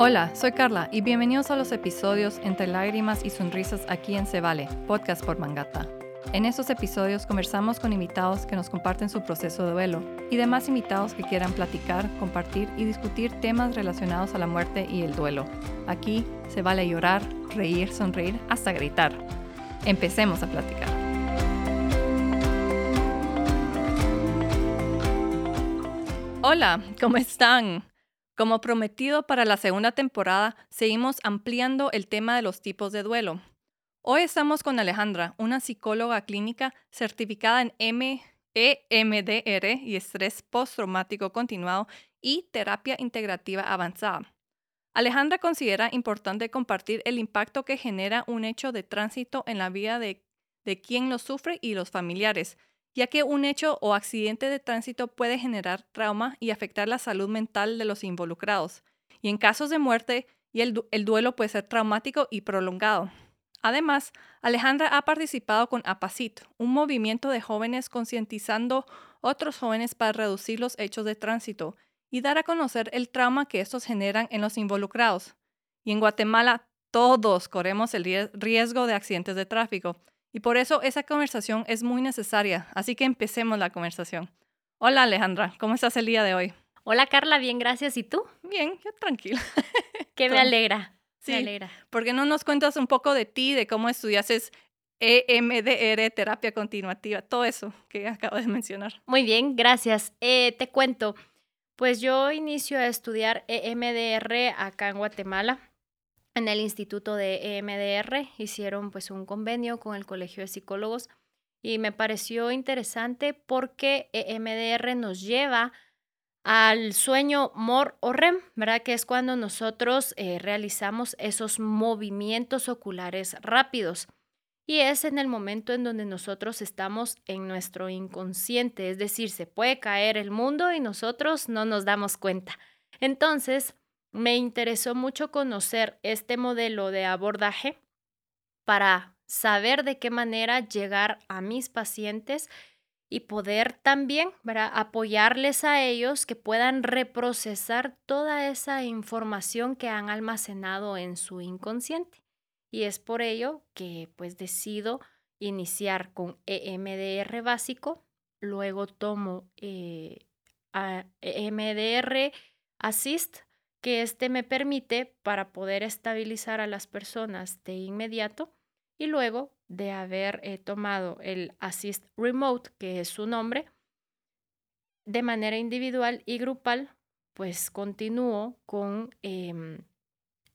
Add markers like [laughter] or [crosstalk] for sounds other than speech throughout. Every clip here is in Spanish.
Hola, soy Carla y bienvenidos a los episodios Entre lágrimas y sonrisas aquí en Se Vale, podcast por Mangata. En estos episodios conversamos con invitados que nos comparten su proceso de duelo y demás invitados que quieran platicar, compartir y discutir temas relacionados a la muerte y el duelo. Aquí se vale llorar, reír, sonreír, hasta gritar. Empecemos a platicar. Hola, ¿cómo están? Como prometido para la segunda temporada, seguimos ampliando el tema de los tipos de duelo. Hoy estamos con Alejandra, una psicóloga clínica certificada en EMDR y estrés postraumático continuado y terapia integrativa avanzada. Alejandra considera importante compartir el impacto que genera un hecho de tránsito en la vida de, de quien lo sufre y los familiares, ya que un hecho o accidente de tránsito puede generar trauma y afectar la salud mental de los involucrados. Y en casos de muerte, y el, duelo puede ser traumático y prolongado. Además, Alejandra ha participado con APACIT, un movimiento de jóvenes concientizando otros jóvenes para reducir los hechos de tránsito y dar a conocer el trauma que estos generan en los involucrados. Y en Guatemala todos corremos el riesgo de accidentes de tráfico y por eso esa conversación es muy necesaria. Así que empecemos la conversación. Hola Alejandra, ¿cómo estás el día de hoy? Hola Carla, bien, gracias. ¿Y tú? Bien, yo tranquila. [laughs] Que me alegra. Sí. Me alegra. ¿Por qué no nos cuentas un poco de ti, de cómo estudiaste EMDR, terapia continuativa, todo eso que acabo de mencionar? Muy bien, gracias. Eh, te cuento, pues yo inicio a estudiar EMDR acá en Guatemala en el Instituto de EMDR hicieron pues un convenio con el Colegio de Psicólogos y me pareció interesante porque EMDR nos lleva al sueño MOR o REM, ¿verdad? Que es cuando nosotros eh, realizamos esos movimientos oculares rápidos. Y es en el momento en donde nosotros estamos en nuestro inconsciente, es decir, se puede caer el mundo y nosotros no nos damos cuenta. Entonces, me interesó mucho conocer este modelo de abordaje para saber de qué manera llegar a mis pacientes y poder también apoyarles a ellos que puedan reprocesar toda esa información que han almacenado en su inconsciente. Y es por ello que pues decido iniciar con EMDR básico, luego tomo EMDR e Assist que este me permite para poder estabilizar a las personas de inmediato y luego de haber eh, tomado el Assist Remote, que es su nombre, de manera individual y grupal, pues continúo con em,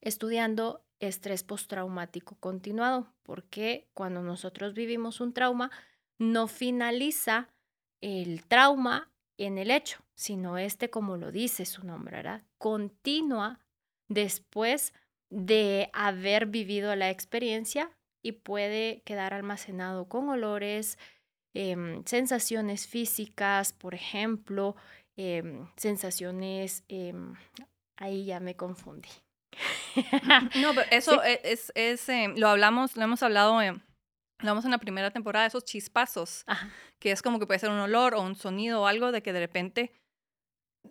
estudiando estrés postraumático continuado, porque cuando nosotros vivimos un trauma, no finaliza el trauma en el hecho, sino este, como lo dice su nombre, ¿verdad? Continúa después de haber vivido la experiencia y puede quedar almacenado con olores, em, sensaciones físicas, por ejemplo, em, sensaciones, em, ahí ya me confundí. no, pero [laughs] eso e, es, es, lo hablamos, lo hemos hablado hablamos en la primera temporada, esos chispazos, que es como que puede ser un olor o un sonido o algo de que de repente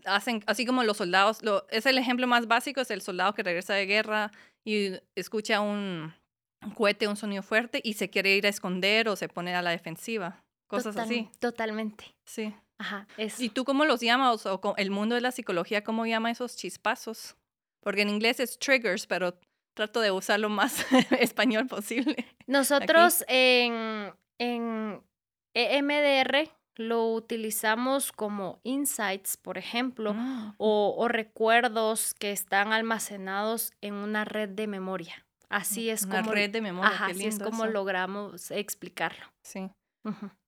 hacen, así como los soldados, lo, es el ejemplo más básico, es el soldado que regresa de guerra y escucha un, cohete, un sonido fuerte y se quiere ir a esconder o se pone a la defensiva, cosas así. Totalmente. Sí. Ajá, ¿Y tú cómo los llamas o, el mundo de la psicología cómo llama esos chispazos? Porque en inglés es triggers, pero trato de usar lo más [laughs] español posible. Nosotros en, en EMDR lo utilizamos como insights, por ejemplo, ah, o, recuerdos que están almacenados en una red de memoria. Así es una como. red de memoria. así es como logramos explicarlo. Sí.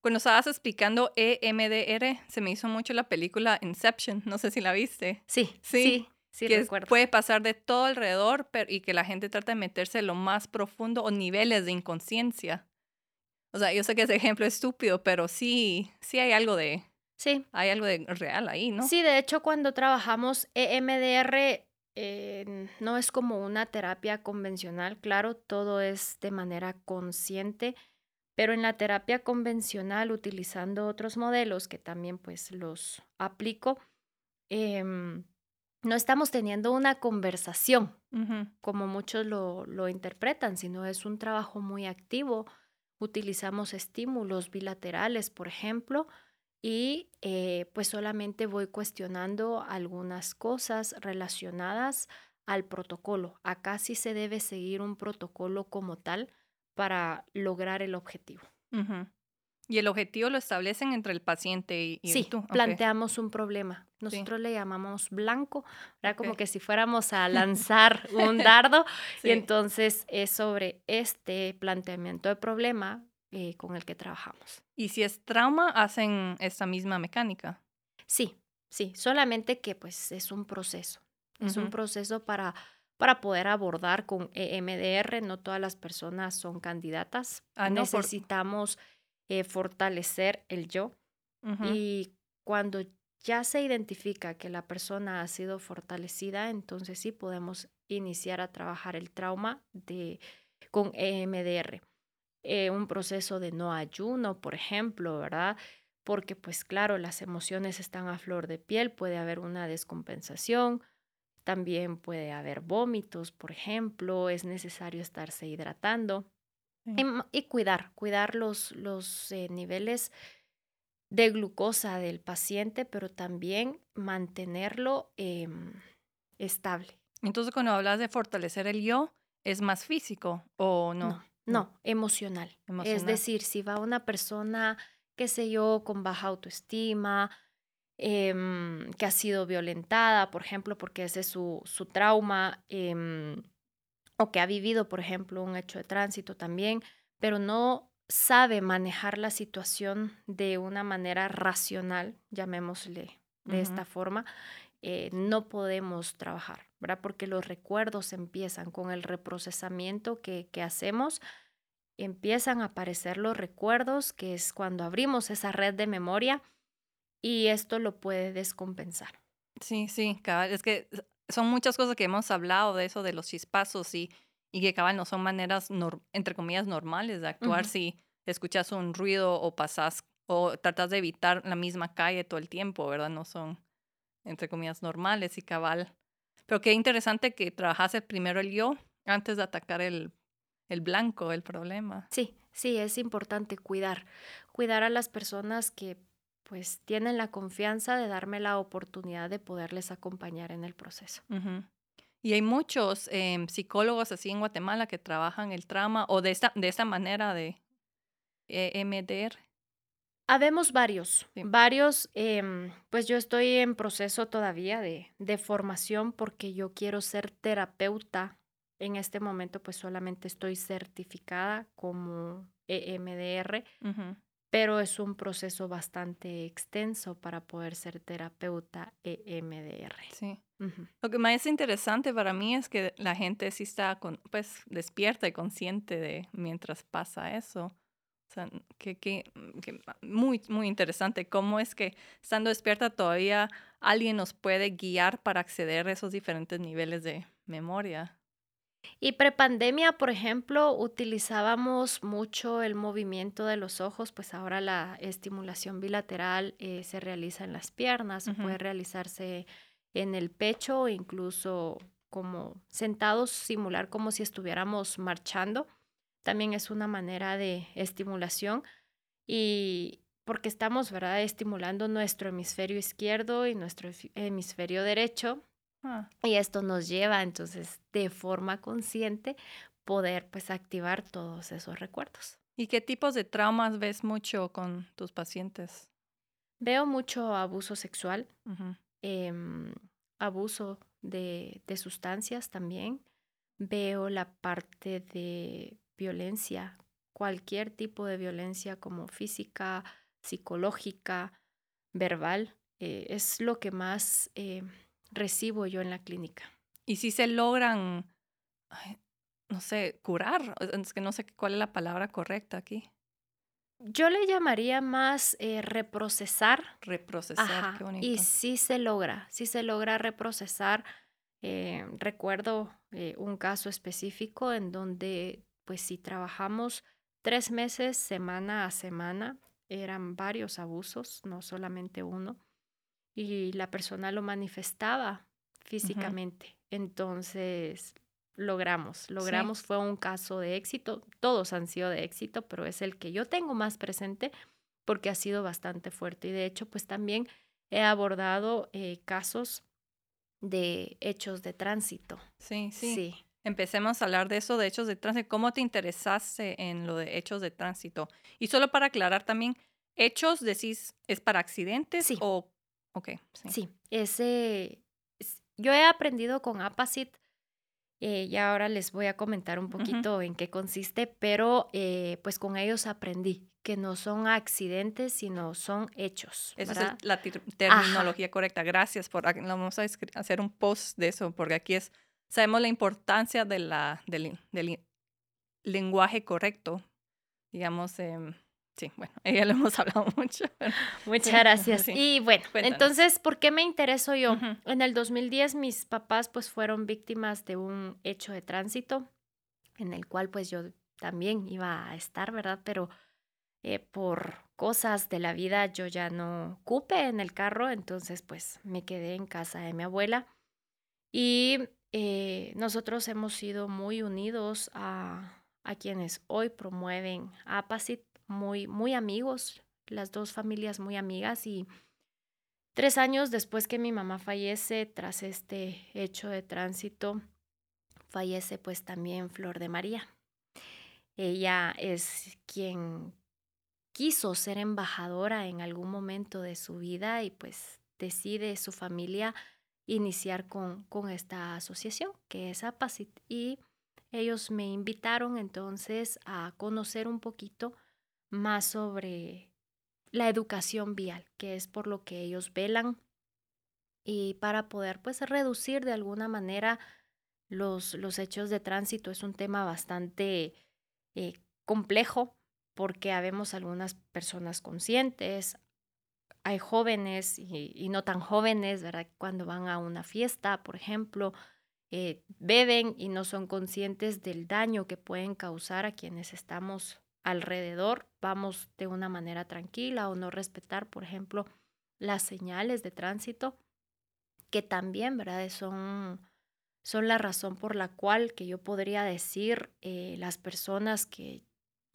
Cuando estabas explicando EMDR, se me hizo mucho la película Inception. No sé si la viste. Sí, sí, Sí, que puede pasar de todo alrededor pero, y que la gente trata de meterse en lo más profundo o niveles de inconsciencia. O sea, yo sé que ese ejemplo es estúpido, pero sí, sí hay algo de... Sí. Hay algo de real ahí, ¿no? Sí, de hecho, cuando trabajamos EMDR, eh, no es como una terapia convencional, claro, todo es de manera consciente, pero en la terapia convencional, utilizando otros modelos que también pues los aplico, eh, no estamos teniendo una conversación, como muchos lo, lo interpretan, sino es un trabajo muy activo. Utilizamos estímulos bilaterales, por ejemplo, y eh, pues solamente voy cuestionando algunas cosas relacionadas al protocolo. Acá sí se debe seguir un protocolo como tal para lograr el objetivo. Y el objetivo lo establecen entre el paciente y, y Sí, tú. planteamos un problema. Nosotros le llamamos blanco, ¿verdad? Como Ok. que si fuéramos a [laughs] lanzar un dardo. [laughs] Sí. Y entonces es sobre este planteamiento de problema eh, con el que trabajamos. Y si es trauma, hacen esta misma mecánica. Sí, sí, solamente que pues es un proceso. Es un proceso para, para poder abordar con EMDR. No todas las personas son candidatas. Ah, no, por- Necesitamos eh, fortalecer el yo. Y cuando ya se identifica que la persona ha sido fortalecida, entonces sí podemos iniciar a trabajar el trauma de, con EMDR. Eh, un proceso de no ayuno, por ejemplo, ¿verdad? Porque pues claro, las emociones están a flor de piel, puede haber una descompensación, también puede haber vómitos, por ejemplo, es necesario estarse hidratando. Sí. Y, y cuidar, cuidar los, los eh, niveles de glucosa del paciente, pero también mantenerlo em, estable. Entonces, cuando hablas de fortalecer el yo, ¿es más físico o no? No, no, emocional. Es Emocional. decir, si va una persona, qué sé yo, con baja autoestima, em, que ha sido violentada, por ejemplo, porque ese es su, su trauma, em, o que ha vivido, por ejemplo, un hecho de tránsito también, pero no sabe manejar la situación de una manera racional, llamémosle de esta forma, eh, no podemos trabajar, ¿verdad? Porque los recuerdos empiezan con el reprocesamiento que, que hacemos, empiezan a aparecer los recuerdos, que es cuando abrimos esa red de memoria y esto lo puede descompensar. Sí, sí, cabal. Es que son muchas cosas que hemos hablado de eso, de los chispazos y, y que cabal no son maneras, nor- entre comillas, normales de actuar si escuchas un ruido o pasas o tratas de evitar la misma calle todo el tiempo, ¿verdad? No son, entre comillas, normales y cabal. Pero qué interesante que trabajase primero el yo antes de atacar el, el blanco, el problema. Sí, sí, es importante cuidar, cuidar a las personas que pues tienen la confianza de darme la oportunidad de poderles acompañar en el proceso. Y hay muchos em, psicólogos así en Guatemala que trabajan el trauma o de esta, de esta manera de EMDR. Habemos varios, Sí. varios, em, pues yo estoy en proceso todavía de, de formación porque yo quiero ser terapeuta. En este momento pues solamente estoy certificada como EMDR, Ujú. Pero es un proceso bastante extenso para poder ser terapeuta EMDR. Sí. Lo que más interesante para mí es que la gente sí está con, pues despierta y consciente de mientras pasa eso. O sea, que, que, que muy, muy interesante cómo es que estando despierta todavía alguien nos puede guiar para acceder a esos diferentes niveles de memoria. Y prepandemia, por ejemplo, utilizábamos mucho el movimiento de los ojos, pues ahora la estimulación bilateral eh, se realiza en las piernas, puede realizarse en el pecho, incluso como sentados, simular como si estuviéramos marchando. También es una manera de estimulación y porque estamos, ¿verdad?, estimulando nuestro hemisferio izquierdo y nuestro hemisferio derecho Ah, y esto nos lleva entonces de forma consciente poder pues activar todos esos recuerdos. ¿Y qué tipos de traumas ves mucho con tus pacientes? Veo mucho abuso sexual, em, abuso de, de sustancias también. Veo la parte de violencia, cualquier tipo de violencia como física, psicológica, verbal. eh, es lo que más eh, recibo yo en la clínica. Y si se logran, ay, no sé, curar, es que no sé cuál es la palabra correcta aquí. Yo le llamaría más eh, reprocesar Reprocesar, Ajá, qué bonito. y sí se logra, sí se logra reprocesar. Eh, recuerdo eh, un caso específico en donde, pues si trabajamos tres meses semana a semana, eran varios abusos, no solamente uno, y la persona lo manifestaba físicamente. Entonces, logramos, logramos, fue un caso de éxito, todos han sido de éxito, pero es el que yo tengo más presente porque ha sido bastante fuerte. Y de hecho, pues también he abordado eh, casos de hechos de tránsito. Sí, sí, sí. Empecemos a hablar de eso, de hechos de tránsito. ¿Cómo te interesaste en lo de hechos de tránsito? Y solo para aclarar también, ¿hechos decís es para accidentes sí. o...? Ok, sí. Sí, ese... Yo he aprendido con Apacit eh, y ahora les voy a comentar un poquito en qué consiste, pero eh, pues con ellos aprendí que no son accidentes, sino son hechos. Esa es la terminología correcta. Gracias por, vamos a hacer un post de eso, porque aquí es, sabemos la importancia de la, del, del lenguaje correcto, digamos, eh, Sí, bueno, ella lo hemos [laughs] hablado mucho. Muchas gracias. Y bueno, entonces, ¿por qué me intereso yo? En el 2010 mis papás pues fueron víctimas de un hecho de tránsito en el cual pues yo también iba a estar, ¿verdad? Pero eh, por cosas de la vida yo ya no cupe en el carro, entonces pues me quedé en casa de mi abuela. Y eh, nosotros hemos sido muy unidos a, a quienes hoy promueven APACIT muy, muy amigos, las dos familias muy amigas y tres años después que mi mamá fallece, tras este hecho de tránsito, fallece pues también Flor de María. Ella es quien quiso ser embajadora en algún momento de su vida y pues decide su familia iniciar con, con esta asociación que es APACIT y ellos me invitaron entonces a conocer un poquito más sobre la educación vial, que es por lo que ellos velan y para poder pues reducir de alguna manera los, los hechos de tránsito es un tema bastante eh, complejo porque habemos algunas personas conscientes, hay jóvenes y, no tan jóvenes, ¿verdad? Cuando van a una fiesta, por ejemplo, eh, beben y no son conscientes del daño que pueden causar a quienes estamos alrededor, vamos de una manera tranquila o no respetar, por ejemplo, las señales de tránsito, que también, ¿verdad? Son, son la razón por la cual que yo podría decir eh, las personas que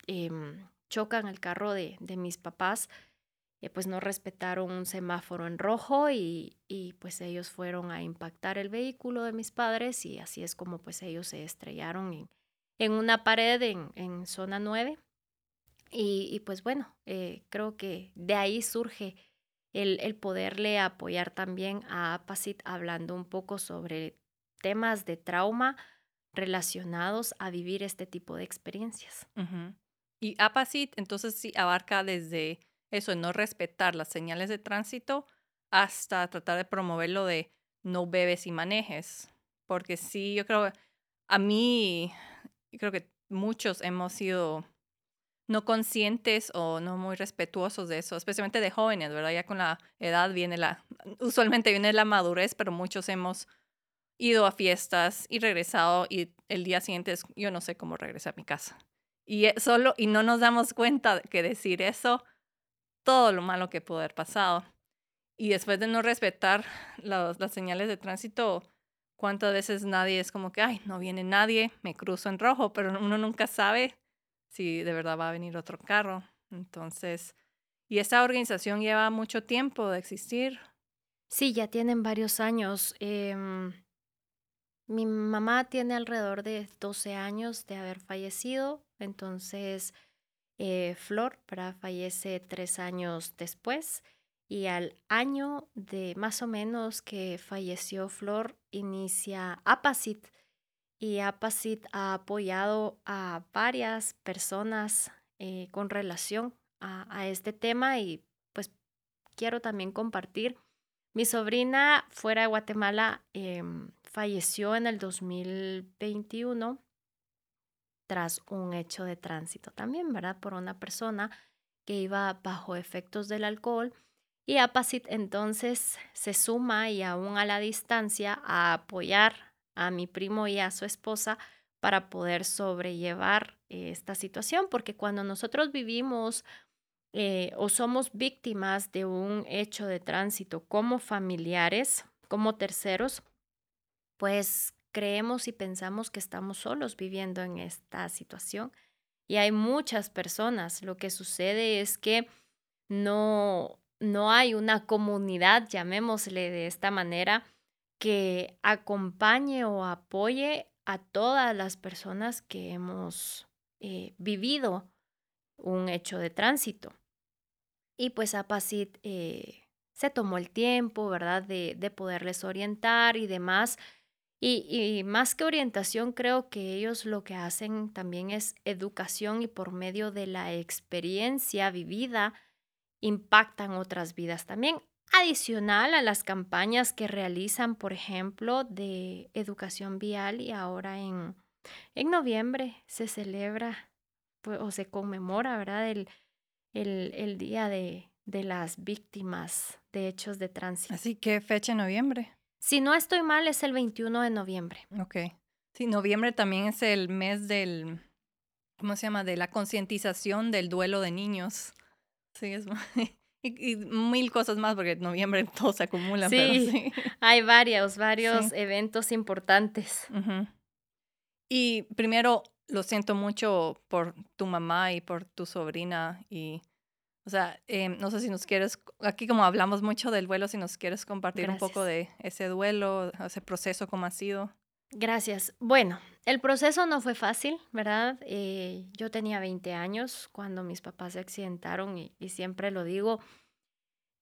em, chocan el carro de, de mis papás, eh, pues no respetaron un semáforo en rojo y, y, pues ellos fueron a impactar el vehículo de mis padres y así es como pues ellos se estrellaron en, en una pared en, en zona 9 y, pues bueno, eh, creo que de ahí surge el, el, poderle apoyar también a APACIT hablando un poco sobre temas de trauma relacionados a vivir este tipo de experiencias. Y APACIT entonces sí abarca desde eso, no respetar las señales de tránsito hasta tratar de promover lo de no bebes y manejes. Porque sí, yo creo, a mí, creo que muchos hemos sido no conscientes o no muy respetuosos de eso, especialmente de jóvenes, ¿verdad? Ya con la edad viene la, usualmente viene la madurez, pero muchos hemos ido a fiestas y regresado y el día siguiente es, yo no sé cómo regresar a mi casa. Y e, solo, y no nos damos cuenta que decir eso, todo lo malo que puede haber pasado. Y después de no respetar las señales de tránsito, cuántas veces nadie es como que, ay, no viene nadie, me cruzo en rojo, pero uno nunca sabe si de verdad va a venir otro carro. Entonces, ¿y esta organización lleva mucho tiempo de existir? Sí, ya tienen varios años. Em, mi mamá tiene alrededor de 12 años de haber fallecido, entonces eh, Flor para fallece tres años después y al año de más o menos que falleció Flor inicia Apacit, y APACIT ha apoyado a varias personas eh, con relación a, este tema y pues quiero también compartir. Mi sobrina fuera de Guatemala em, falleció en el 2021 tras un hecho de tránsito también, ¿verdad? Por una persona que iba bajo efectos del alcohol. Y APACIT entonces se suma y aún a la distancia a apoyar a mi primo y a su esposa para poder sobrellevar eh, esta situación, porque cuando nosotros vivimos eh, o somos víctimas de un hecho de tránsito como familiares, como terceros, pues creemos y pensamos que estamos solos viviendo en esta situación. Y hay muchas personas. Lo que sucede es que no, no hay una comunidad, llamémosle de esta manera, que acompañe o apoye a todas las personas que hemos eh, vivido un hecho de tránsito. Y pues APACIT eh, se tomó el tiempo, ¿verdad?, de, de poderles orientar y demás. Y, y, más que orientación, creo que ellos lo que hacen también es educación y por medio de la experiencia vivida impactan otras vidas también. Adicional a las campañas que realizan, por ejemplo, de educación vial y ahora en, en noviembre se celebra pues, o se conmemora, ¿verdad? El, el, el Día de, de las Víctimas de Hechos de Tránsito. Así que fecha en noviembre. Si no estoy mal, es el 21 de noviembre. Ok. Sí, noviembre también es el mes del, ¿cómo se llama? De la concientización del duelo de niños. Sí, es y, y, mil cosas más, porque en noviembre [laughs] todo se acumula. Sí, pero sí. hay varios, varios sí. eventos importantes. Uh -huh. Y primero, lo siento mucho por tu mamá y por tu sobrina y o sea, eh, no sé si nos quieres, aquí como hablamos mucho del duelo, si nos quieres compartir Gracias. un poco de ese duelo, ese proceso, cómo ha sido. Gracias. Bueno, el proceso no fue fácil, ¿verdad? Eh, yo tenía 20 años cuando mis papás se accidentaron y, y siempre lo digo,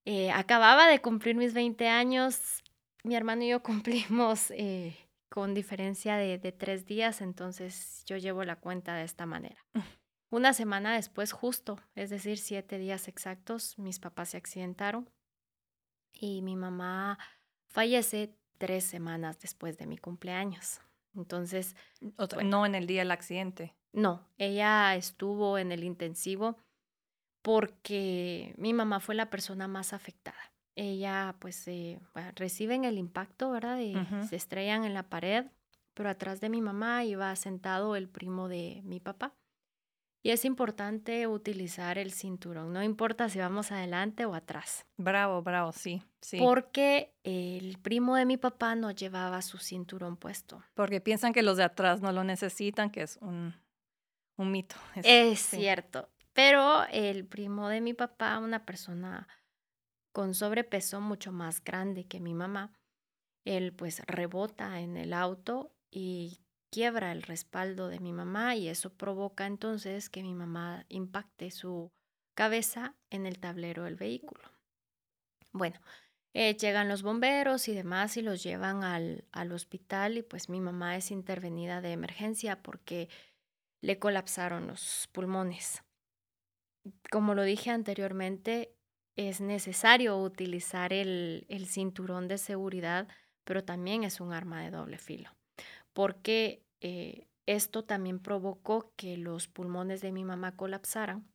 eh, acababa de cumplir mis 20 años, mi hermano y yo [laughs] cumplimos eh, con diferencia de, de tres días, entonces yo llevo la cuenta de esta manera. Una semana después, justo, es decir, siete días exactos, mis papás se accidentaron y mi mamá fallece tres semanas después de mi cumpleaños. Entonces... Bueno, no en el día del accidente. No, ella estuvo en el intensivo porque mi mamá fue la persona más afectada. Ella, pues, eh, bueno, reciben el impacto, ¿verdad? Y uh -huh. Se estrellan en la pared, pero atrás de mi mamá iba sentado el primo de mi papá. Y es importante utilizar el cinturón, no importa si vamos adelante o atrás. Bravo, bravo, sí, sí. Porque el primo de mi papá no llevaba su cinturón puesto. Porque piensan que los de atrás no lo necesitan, que es un, un mito. Es, es sí. cierto. Pero el primo de mi papá, una persona con sobrepeso mucho más grande que mi mamá, él pues rebota en el auto y quiebra el respaldo de mi mamá y eso provoca entonces que mi mamá impacte su cabeza en el tablero del vehículo. Bueno, eh, llegan los bomberos y demás y los llevan al, al hospital y pues mi mamá es intervenida de emergencia porque le colapsaron los pulmones. Como lo dije anteriormente, es necesario utilizar el, el cinturón de seguridad, pero también es un arma de doble filo porque eh, esto también provocó que los pulmones de mi mamá colapsaran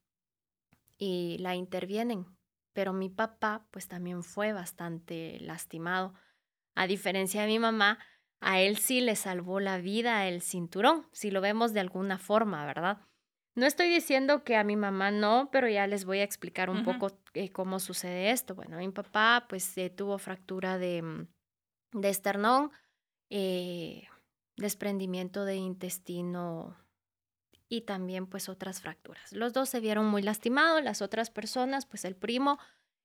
y la intervienen. Pero mi papá pues también fue bastante lastimado. A diferencia de mi mamá, a él sí le salvó la vida el cinturón, si lo vemos de alguna forma, ¿verdad? No estoy diciendo que a mi mamá no, pero ya les voy a explicar un uh -huh. poco eh, cómo sucede esto. Bueno, mi papá pues eh, tuvo fractura de, mm, de esternón, eh, desprendimiento de intestino y también pues otras fracturas. Los dos se vieron muy lastimados, las otras personas, pues el primo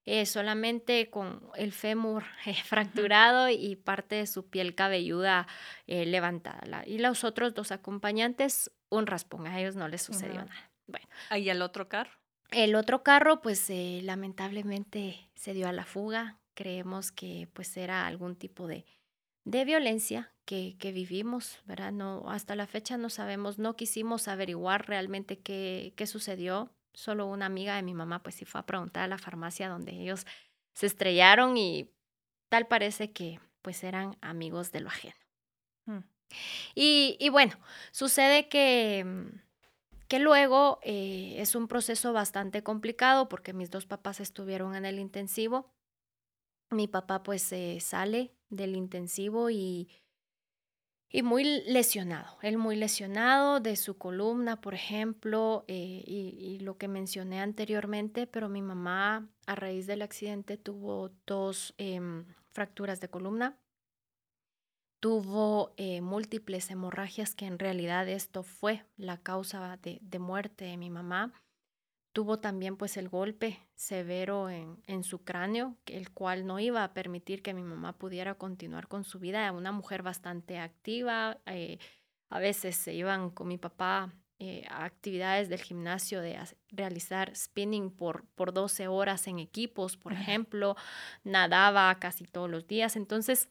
eh, solamente con el fémur [laughs] eh, fracturado y parte de su piel cabelluda eh, levantada. Y los otros dos acompañantes, un raspón, a ellos no les sucedió uh -huh. nada. Bueno. ¿Y el otro carro? El otro carro, pues lamentablemente se dio a la fuga. Creemos que pues era algún tipo de, de violencia que, que, vivimos, ¿verdad? No, hasta la fecha no sabemos, no quisimos averiguar realmente qué, qué sucedió. Solo una amiga de mi mamá, pues sí fue a preguntar a la farmacia donde ellos se estrellaron y tal parece que pues eran amigos de lo ajeno. Hmm. Y, y, bueno, sucede que, que luego eh, es un proceso bastante complicado porque mis dos papás estuvieron en el intensivo. Mi papá pues eh, sale del intensivo y y muy lesionado, él muy lesionado de su columna, por ejemplo, eh, y, lo que mencioné anteriormente, pero mi mamá a raíz del accidente tuvo dos eh, fracturas de columna, tuvo eh, múltiples hemorragias, que en realidad esto fue la causa de, muerte de mi mamá. Tuvo también pues el golpe severo en, en, su cráneo, el cual no iba a permitir que mi mamá pudiera continuar con su vida. Una mujer bastante activa, eh, a veces se iban con mi papá eh, a actividades del gimnasio de realizar spinning por, por 12 horas en equipos, por ejemplo, nadaba casi todos los días. Entonces,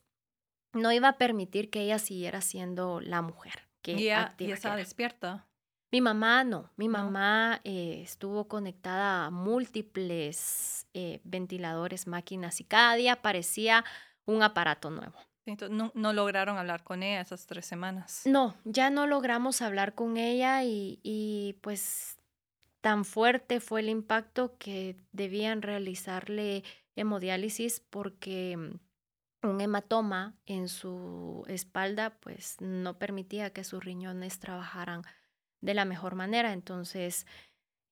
no iba a permitir que ella siguiera siendo la mujer. Que ¿Y ella, estaba despierta? Mi mamá no, mi mamá eh, estuvo conectada a múltiples eh, ventiladores, máquinas y cada día aparecía un aparato nuevo. no, no, lograron hablar con ella esas tres semanas. No, ya no logramos hablar con ella y, y pues tan fuerte fue el impacto que debían realizarle hemodiálisis porque mm, un hematoma en su espalda pues no permitía que sus riñones trabajaran de la mejor manera. Entonces,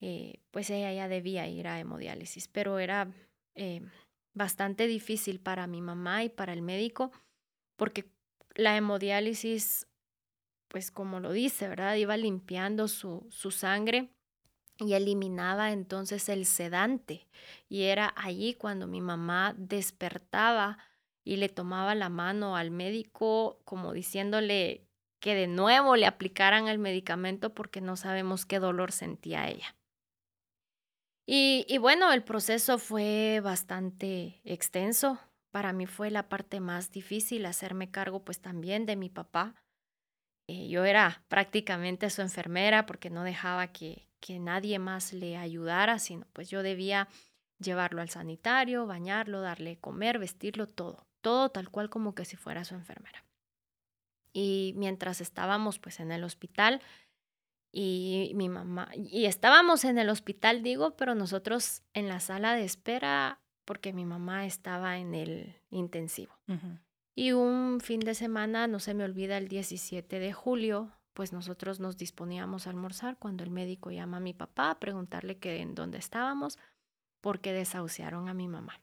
eh, pues ella ya debía ir a hemodiálisis, pero era eh, bastante difícil para mi mamá y para el médico porque la hemodiálisis, pues como lo dice, ¿verdad? Iba limpiando su, su sangre y eliminaba entonces el sedante. Y era allí cuando mi mamá despertaba y le tomaba la mano al médico como diciéndole que de nuevo le aplicaran el medicamento porque no sabemos qué dolor sentía ella. Y, y, bueno, el proceso fue bastante extenso. Para mí fue la parte más difícil hacerme cargo pues también de mi papá. Eh, yo era prácticamente su enfermera porque no dejaba que, que nadie más le ayudara, sino pues yo debía llevarlo al sanitario, bañarlo, darle comer, vestirlo, todo todo tal cual como que si fuera su enfermera. Y mientras estábamos pues en el hospital y mi mamá, y estábamos en el hospital digo, pero nosotros en la sala de espera porque mi mamá estaba en el intensivo. Y un fin de semana, no se me olvida, el 17 de julio, pues nosotros nos disponíamos a almorzar cuando el médico llama a mi papá a preguntarle que en dónde estábamos porque desahuciaron a mi mamá.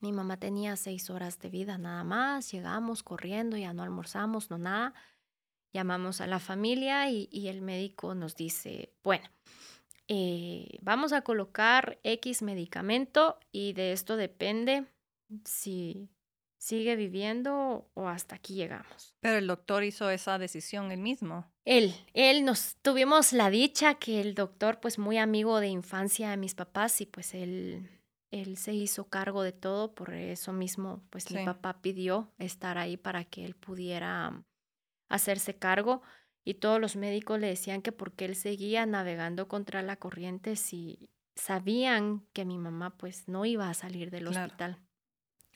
Mi mamá tenía seis horas de vida nada más, llegamos corriendo, ya no almorzamos, no nada. Llamamos a la familia y, el médico nos dice, bueno, eh, vamos a colocar X medicamento y de esto depende si sigue viviendo o hasta aquí llegamos. Pero el doctor hizo esa decisión él mismo. Él, él nos tuvimos la dicha que el doctor, pues muy amigo de infancia de mis papás y pues él él se hizo cargo de todo, por eso mismo, pues mi papá pidió estar ahí para que él pudiera hacerse cargo y todos los médicos le decían que porque él seguía navegando contra la corriente si sabían que mi mamá pues no iba a salir del hospital.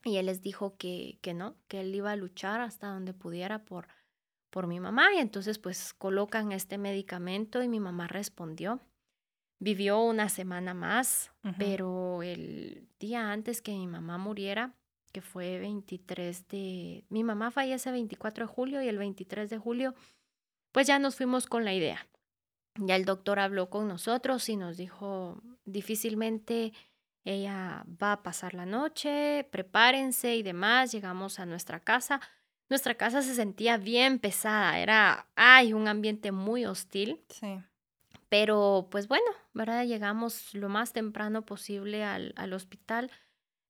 Y él les dijo que, que no, que él iba a luchar hasta donde pudiera por, por mi mamá y entonces pues colocan este medicamento y mi mamá respondió Vivió una semana más, pero el día antes que mi mamá muriera, que fue 23 de... Mi mamá fallece el 24 de julio y el 23 de julio, pues ya nos fuimos con la idea. Ya el doctor habló con nosotros y nos dijo, difícilmente ella va a pasar la noche, prepárense y demás. Llegamos a nuestra casa. Nuestra casa se sentía bien pesada, era, ay, un ambiente muy hostil. Sí. Pero pues bueno, ¿verdad? Llegamos lo más temprano posible al, al hospital.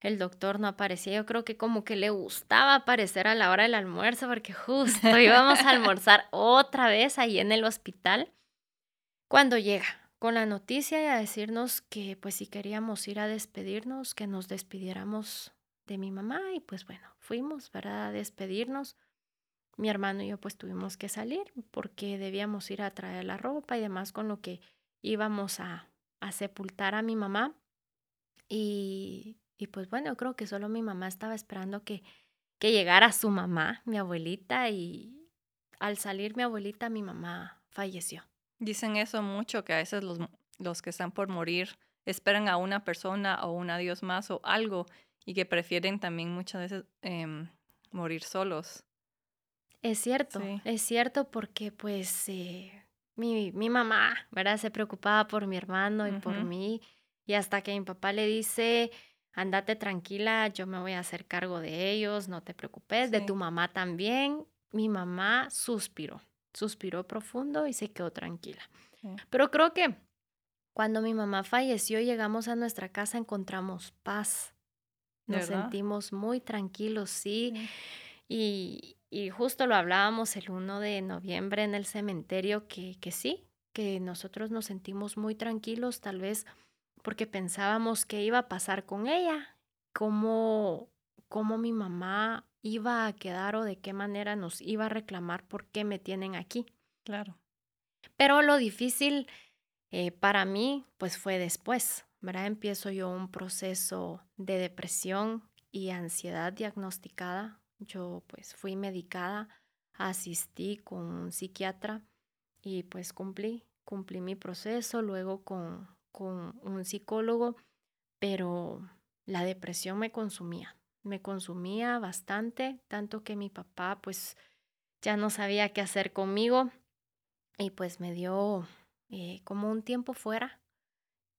El doctor no aparecía. Yo creo que como que le gustaba aparecer a la hora del almuerzo porque justo íbamos a [laughs] almorzar otra vez ahí en el hospital. Cuando llega con la noticia y a decirnos que pues si queríamos ir a despedirnos, que nos despidiéramos de mi mamá y pues bueno, fuimos, ¿verdad? A despedirnos mi hermano y yo pues tuvimos que salir porque debíamos ir a traer la ropa y demás con lo que íbamos a, a sepultar a mi mamá. Y, y, pues bueno, creo que solo mi mamá estaba esperando que, que llegara su mamá, mi abuelita, y al salir mi abuelita, mi mamá falleció. Dicen eso mucho, que a veces los, los que están por morir esperan a una persona o un adiós más o algo y que prefieren también muchas veces em, morir solos. Es cierto, es cierto porque pues eh, mi, mi, mamá, ¿verdad? Se preocupaba por mi hermano y por mí y hasta que mi papá le dice andate tranquila, yo me voy a hacer cargo de ellos, no te preocupes, de tu mamá también. Mi mamá suspiró, suspiró profundo y se quedó tranquila. Sí. Pero creo que cuando mi mamá falleció, llegamos a nuestra casa, encontramos paz. ¿De Nos sentimos muy tranquilos, sí. Sí. Y, y justo lo hablábamos el 1 de noviembre en el cementerio, que, que sí, que nosotros nos sentimos muy tranquilos, tal vez porque pensábamos qué iba a pasar con ella, cómo, cómo mi mamá iba a quedar o de qué manera nos iba a reclamar por qué me tienen aquí. Claro. Pero lo difícil eh, para mí, pues fue después, ¿verdad? Empiezo yo un proceso de depresión y ansiedad diagnosticada. Yo pues fui medicada, asistí con un psiquiatra y pues cumplí, cumplí mi proceso, luego con, con un psicólogo, pero la depresión me consumía, me consumía bastante, tanto que mi papá pues ya no sabía qué hacer conmigo y pues me dio eh, como un tiempo fuera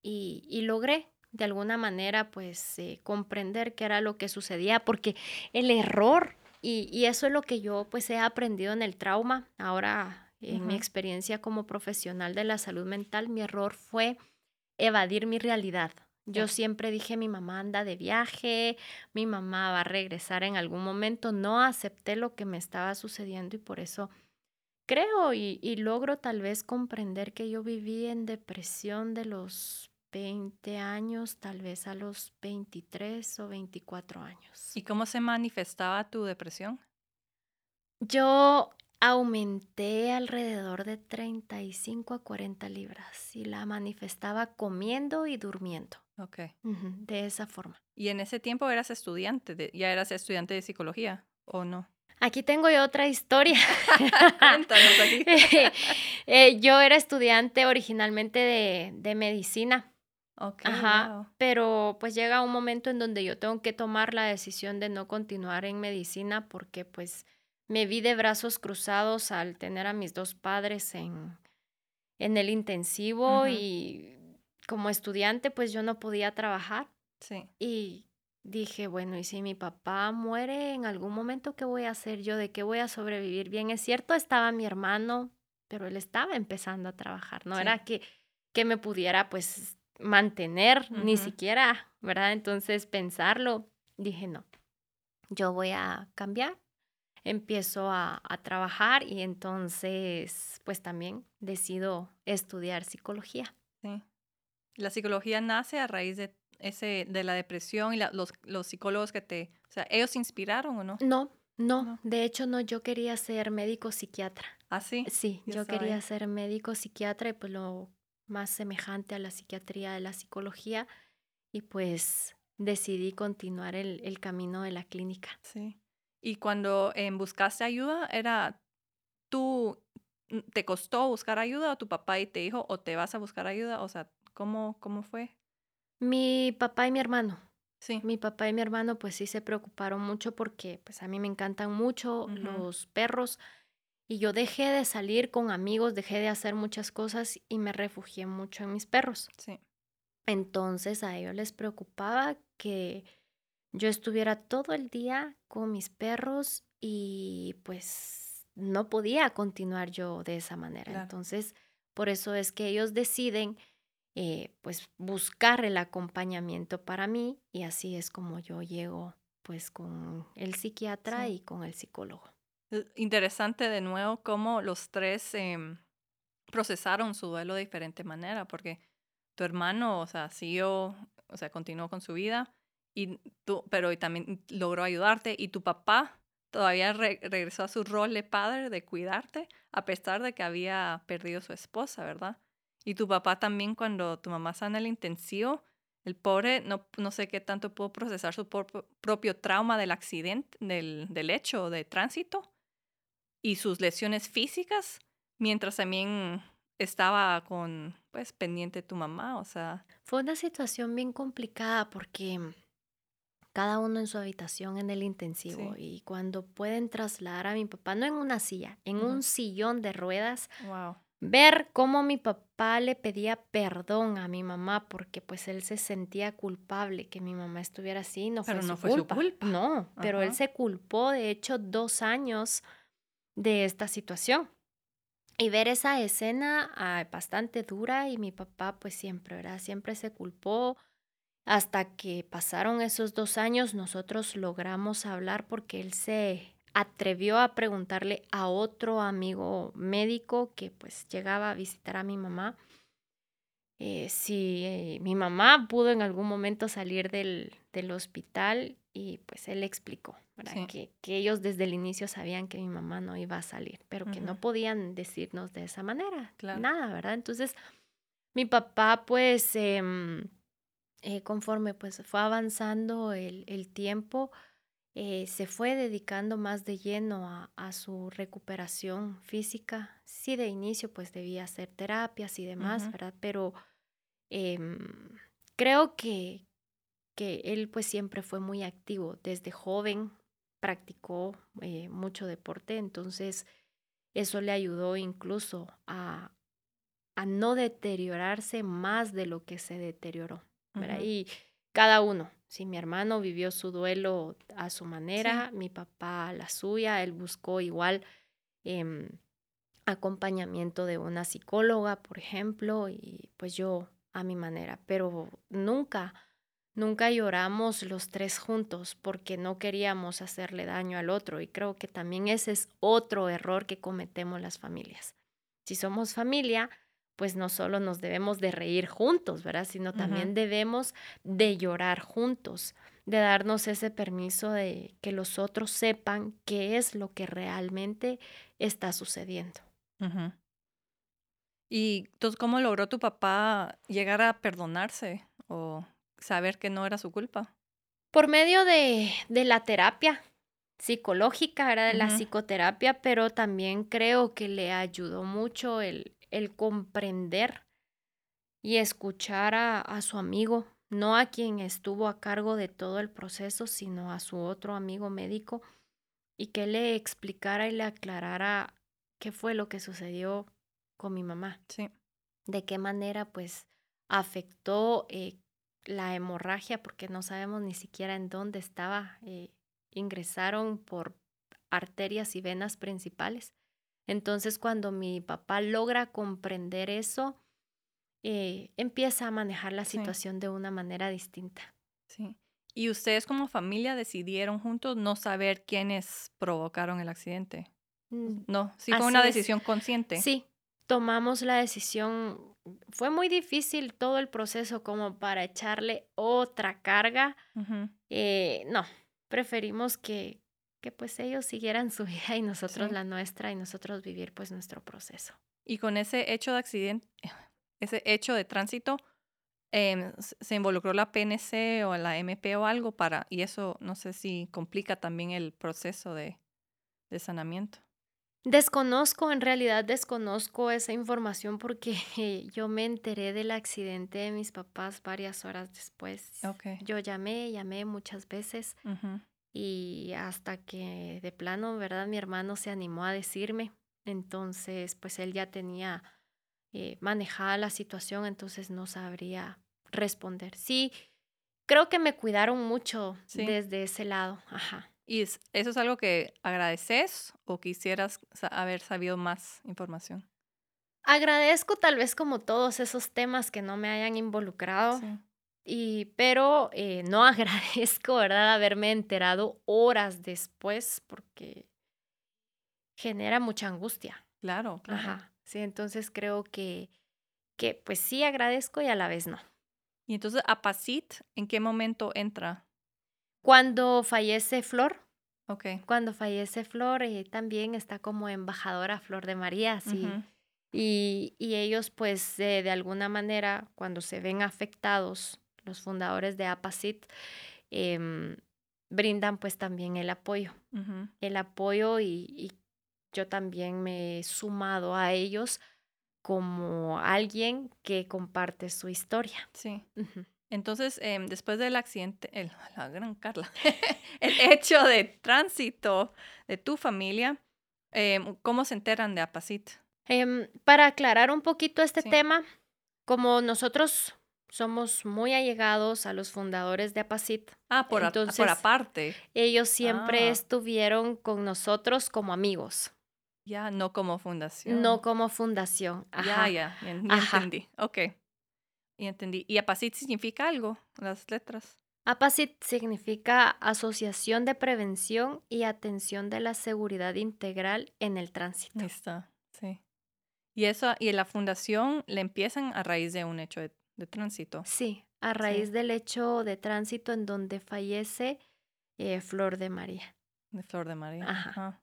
y, y logré de alguna manera pues eh, comprender qué era lo que sucedía porque el error y, y eso es lo que yo pues he aprendido en el trauma ahora en mi experiencia como profesional de la salud mental mi error fue evadir mi realidad. Yo siempre dije mi mamá anda de viaje mi mamá va a regresar en algún momento no acepté lo que me estaba sucediendo y por eso creo y, y logro tal vez comprender que yo viví en depresión de los 20 años, tal vez a los 23 o 24 años. ¿Y cómo se manifestaba tu depresión? Yo aumenté alrededor de 35 a 40 libras y la manifestaba comiendo y durmiendo. Ok. De esa forma. ¿Y en ese tiempo eras estudiante? de- ¿Ya eras estudiante de psicología o no? Aquí tengo yo otra historia. [laughs] Cuéntanos aquí. [laughs] Eh, yo era estudiante originalmente de, de medicina. Ok, Ajá, wow. pero pues llega un momento en donde yo tengo que tomar la decisión de no continuar en medicina porque pues me vi de brazos cruzados al tener a mis dos padres en, en el intensivo y como estudiante pues yo no podía trabajar Sí, y dije, bueno, ¿y si mi papá muere en algún momento, qué voy a hacer yo? ¿De qué voy a sobrevivir? Bien, es cierto, estaba mi hermano, pero él estaba empezando a trabajar, no Sí. era que, que me pudiera pues mantener, ni siquiera, ¿verdad? Entonces pensarlo, dije, no, yo voy a cambiar, empiezo a, a trabajar y entonces pues también decido estudiar psicología. sí. La psicología nace a raíz de ese, de la depresión y la- los, los psicólogos que te, o sea, ¿ellos se inspiraron o no? No, no, No. de hecho no, yo quería ser médico psiquiatra. ¿Ah, sí? Sí, Yo yo quería ser médico psiquiatra y pues lo más semejante a la psiquiatría de la psicología y pues decidí continuar el, el camino de la clínica. Sí. Y cuando em, buscaste ayuda, ¿era tú, mm, te costó buscar ayuda o tu papá y te dijo o te vas a buscar ayuda? O sea, ¿cómo, cómo fue? Mi papá y mi hermano, Sí. mi papá y mi hermano pues sí se preocuparon mucho porque pues a mí me encantan mucho los perros y yo dejé de salir con amigos, dejé de hacer muchas cosas y me refugié mucho en mis perros. Sí. Entonces a ellos les preocupaba que yo estuviera todo el día con mis perros y pues no podía continuar yo de esa manera. Claro. Entonces, por eso es que ellos deciden eh, pues buscar el acompañamiento para mí y así es como yo llego pues con el psiquiatra Sí. y con el psicólogo. Eh, Interesante de nuevo cómo los tres em, procesaron su duelo de diferente manera, porque tu hermano, o sea, siguió, o sea, continuó con su vida, y tú, pero también logró ayudarte, y tu papá todavía re- regresó a su rol de padre, de cuidarte, a pesar de que había perdido su esposa, ¿verdad? Y tu papá también cuando tu mamá está en el intensivo, el pobre no, no sé qué tanto pudo procesar su propio trauma del accidente, del, del hecho de tránsito y sus lesiones físicas, mientras también estaba con, pues, pendiente tu mamá, o sea, Fue una situación bien complicada porque cada uno en su habitación en el intensivo Sí. y cuando pueden trasladar a mi papá, no en una silla, en un sillón de ruedas, wow. ver cómo mi papá le pedía perdón a mi mamá porque pues él se sentía culpable que mi mamá estuviera así, no Pero fue, no su, fue su culpa. culpa. No, pero él se culpó de hecho dos años de esta situación. Y ver esa escena bastante dura y mi papá pues siempre, ¿verdad? Siempre se culpó. Hasta que pasaron esos dos años nosotros logramos hablar porque él se atrevió a preguntarle a otro amigo médico que pues llegaba a visitar a mi mamá eh, si eh, mi mamá pudo en algún momento salir del, del hospital y pues él explicó. Sí. Que, que ellos desde el inicio sabían que mi mamá no iba a salir, pero que no podían decirnos de esa manera, Claro. nada, ¿verdad? Entonces mi papá pues em, eh, conforme pues fue avanzando el, el tiempo, eh, se fue dedicando más de lleno a, a su recuperación física. Sí, de inicio pues debía hacer terapias y demás. ¿verdad? Pero em, creo que, que él pues siempre fue muy activo. Desde joven practicó eh, mucho deporte, entonces eso le ayudó incluso a, a no deteriorarse más de lo que se deterioró. ¿verdad? Ujú. Y cada uno, si mi hermano vivió su duelo a su manera, mi papá la suya, él buscó igual em, acompañamiento de una psicóloga, por ejemplo, y pues yo a mi manera, pero nunca, nunca lloramos los tres juntos porque no queríamos hacerle daño al otro y creo que también ese es otro error que cometemos las familias. Si somos familia, pues no solo nos debemos de reír juntos, ¿verdad? Sino también debemos de llorar juntos, de darnos ese permiso de que los otros sepan qué es lo que realmente está sucediendo. Y entonces, ¿cómo logró tu papá llegar a perdonarse o saber que no era su culpa? Por medio de, de la terapia psicológica, era de la psicoterapia, pero también creo que le ayudó mucho el, el comprender y escuchar a, a su amigo, no a quien estuvo a cargo de todo el proceso, sino a su otro amigo médico, y que le explicara y le aclarara qué fue lo que sucedió con mi mamá, Sí. de qué manera pues afectó eh, la hemorragia, porque no sabemos ni siquiera en dónde estaba. eh, ingresaron por arterias y venas principales. Entonces, cuando mi papá logra comprender eso, eh, empieza a manejar la Sí. situación de una manera distinta. Sí. ¿Y ustedes como familia decidieron juntos no saber quiénes provocaron el accidente? No, sí fue una es. decisión consciente. Sí, tomamos la decisión. Fue muy difícil todo el proceso como para echarle otra carga. Eh, no, preferimos que, que pues ellos siguieran su [laughs] vida y nosotros Sí. la nuestra y nosotros vivir pues nuestro proceso. Y con ese hecho de accidente, [laughs] ese hecho de tránsito, em, se involucró la PNC o la MP o algo para, y eso no sé si complica también el proceso de, de sanamiento. Desconozco, en realidad desconozco esa información porque [laughs] yo me enteré del accidente de mis papás varias horas después. Ok. Yo llamé, llamé muchas veces y hasta que de plano, ¿verdad? Mi hermano se animó a decirme. Entonces, pues él ya tenía eh, manejada la situación, entonces no sabría responder. Sí, creo que me cuidaron mucho Sí. desde ese lado. Ajá. ¿Y es- eso es algo que agradeces o quisieras haber sabido más información? Agradezco tal vez como todos esos temas que no me hayan involucrado. Sí. Y, pero eh, no [laughs] agradezco, ¿verdad?, haberme enterado horas después porque genera mucha angustia. Claro, claro. Ajá. Sí, entonces creo que, que pues sí agradezco y a la vez no. Y entonces, Apasit, ¿en qué momento entra? Cuando fallece Flor, Ok. cuando fallece Flor, eh, también está como embajadora Flor de María. Y, y ellos, pues, eh, de alguna manera, cuando se ven afectados, los fundadores de APACIT, em, brindan pues también el apoyo. El apoyo y, y yo también me he sumado a ellos como alguien que comparte su historia. Sí. Entonces, em, después del accidente, el, [laughs] la gran Carla, [laughs] el hecho de tránsito de tu familia, em, ¿cómo se enteran de Apasit? Em, para aclarar un poquito este Sí. tema, como nosotros somos muy allegados a los fundadores de APACIT, Ah, por, a- por Entonces, aparte. ellos siempre Ah. estuvieron con nosotros como amigos, Ya, no como fundación. no como fundación. Ya, Ajá. ya, ya, ya Ajá. entendí. Ok. Y entendí. ¿Y APACIT significa algo? Las letras. APACIT significa Asociación de Prevención y Atención de la Seguridad Integral en el Tránsito. Ahí está, sí. Y eso, y la fundación le empiezan a raíz de un hecho de, de tránsito. Sí, a raíz del hecho de tránsito en donde fallece eh, Flor de María. De Flor de María. Ajá.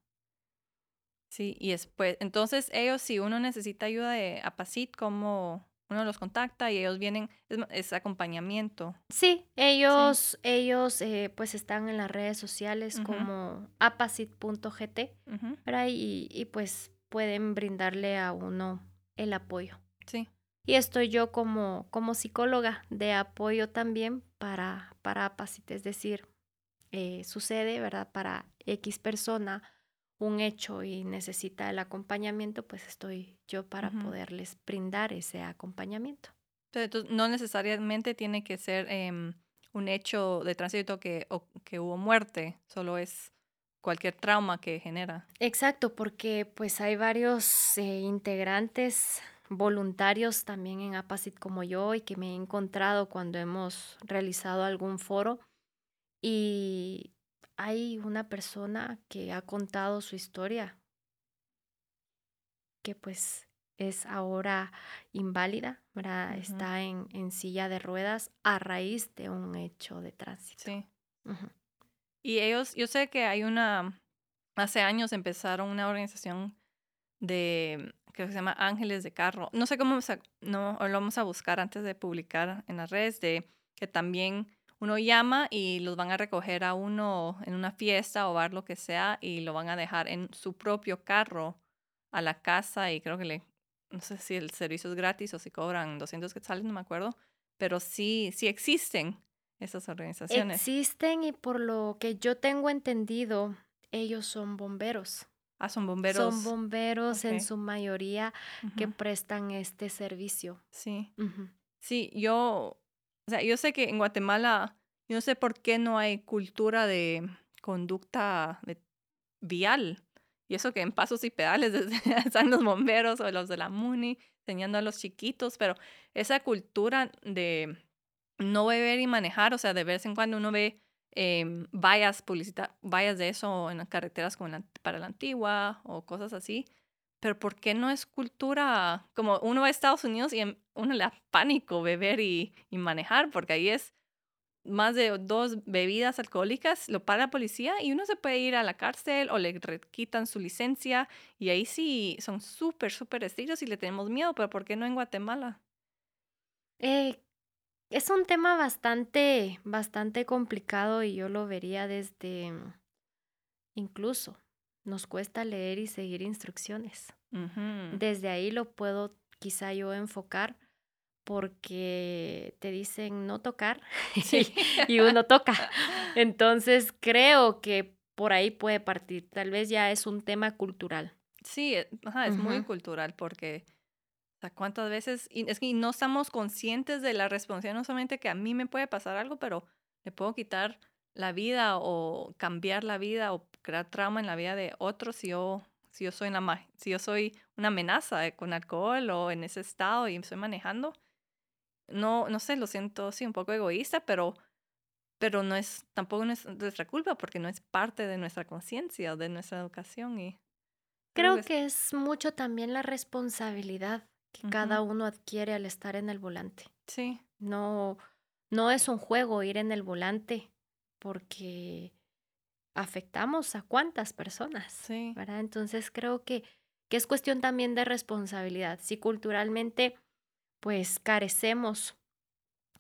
Sí, y después, entonces ellos, si uno necesita ayuda de APACIT, como uno los contacta y ellos vienen, es, acompañamiento. Sí, ellos, ellos eh, pues están en las redes sociales como apacit.gt. Y, y pues pueden brindarle a uno el apoyo. Sí, Y estoy yo como, como psicóloga de apoyo también para, para APACIT, es decir, eh, sucede, ¿verdad? Para X persona un hecho y necesita el acompañamiento, pues estoy yo para poderles brindar ese acompañamiento. Entonces, entonces, no necesariamente tiene que ser em, un hecho de tránsito que, o- que hubo muerte, solo es cualquier trauma que genera. Exacto, porque pues hay varios eh, integrantes voluntarios también en APACIT como yo y que me he encontrado cuando hemos realizado algún foro y hay una persona que ha contado su historia que pues es ahora inválida, ¿verdad? Está en, en silla de ruedas a raíz de un hecho de tránsito. Sí. Y ellos, yo sé que hay una, hace años empezaron una organización de, creo que se llama Ángeles de Carro. No sé cómo, no, lo vamos a buscar antes de publicar en las redes, de que también uno llama y los van a recoger a uno en una fiesta o bar, lo que sea, y lo van a dejar en su propio carro a la casa y creo que le, no sé si el servicio es gratis o si cobran 200 quetzales, no me acuerdo, pero sí, sí existen esas organizaciones. Existen y por lo que yo tengo entendido, ellos son bomberos. Ah, son bomberos. Son bomberos en su mayoría que prestan este servicio. Sí, sí, yo, o sea, yo sé que en Guatemala, yo no sé por qué no hay cultura de conducta de- vial. Y eso que en pasos y pedales [laughs] están los bomberos o los de la MUNI enseñando a los chiquitos, pero esa cultura de no beber y manejar, o sea, de vez en cuando uno ve em, vallas publicita vallas de eso en las carreteras como la- para la antigua o cosas así. Pero ¿por qué no es cultura? Como uno va a Estados Unidos y em- uno le da pánico beber y, manejar, porque ahí es más de dos bebidas alcohólicas, lo para la policía y uno se puede ir a la cárcel o le quitan su licencia y ahí sí son súper, súper estrictos y le tenemos miedo, pero ¿por qué no en Guatemala? Eh, es un tema bastante, bastante complicado y yo lo vería desde, incluso, nos cuesta leer y seguir instrucciones. Desde ahí lo puedo quizá yo enfocar porque te dicen no tocar [laughs] Sí. y uno toca. Entonces creo que por ahí puede partir. Tal vez ya es un tema cultural. Sí, e- ajá, es muy cultural porque, o sea, cuántas veces, y es que no estamos conscientes de la responsabilidad, no solamente que a mí me puede pasar algo, pero le puedo quitar la vida o cambiar la vida o crear trauma en la vida de otros si yo, si yo soy una, si yo soy una amenaza eh, con alcohol o en ese estado y estoy manejando. No, no sé, lo siento, sí, un poco egoísta, pero, pero no es, tampoco no es nuestra culpa porque no es parte de nuestra conciencia o de nuestra educación y Creo que es mucho también la responsabilidad que cada Ujú. uno adquiere al estar en el volante. Sí, No, no es un juego ir en el volante porque afectamos a cuántas personas, sí. ¿verdad? Entonces creo que, que es cuestión también de responsabilidad. Si culturalmente pues carecemos,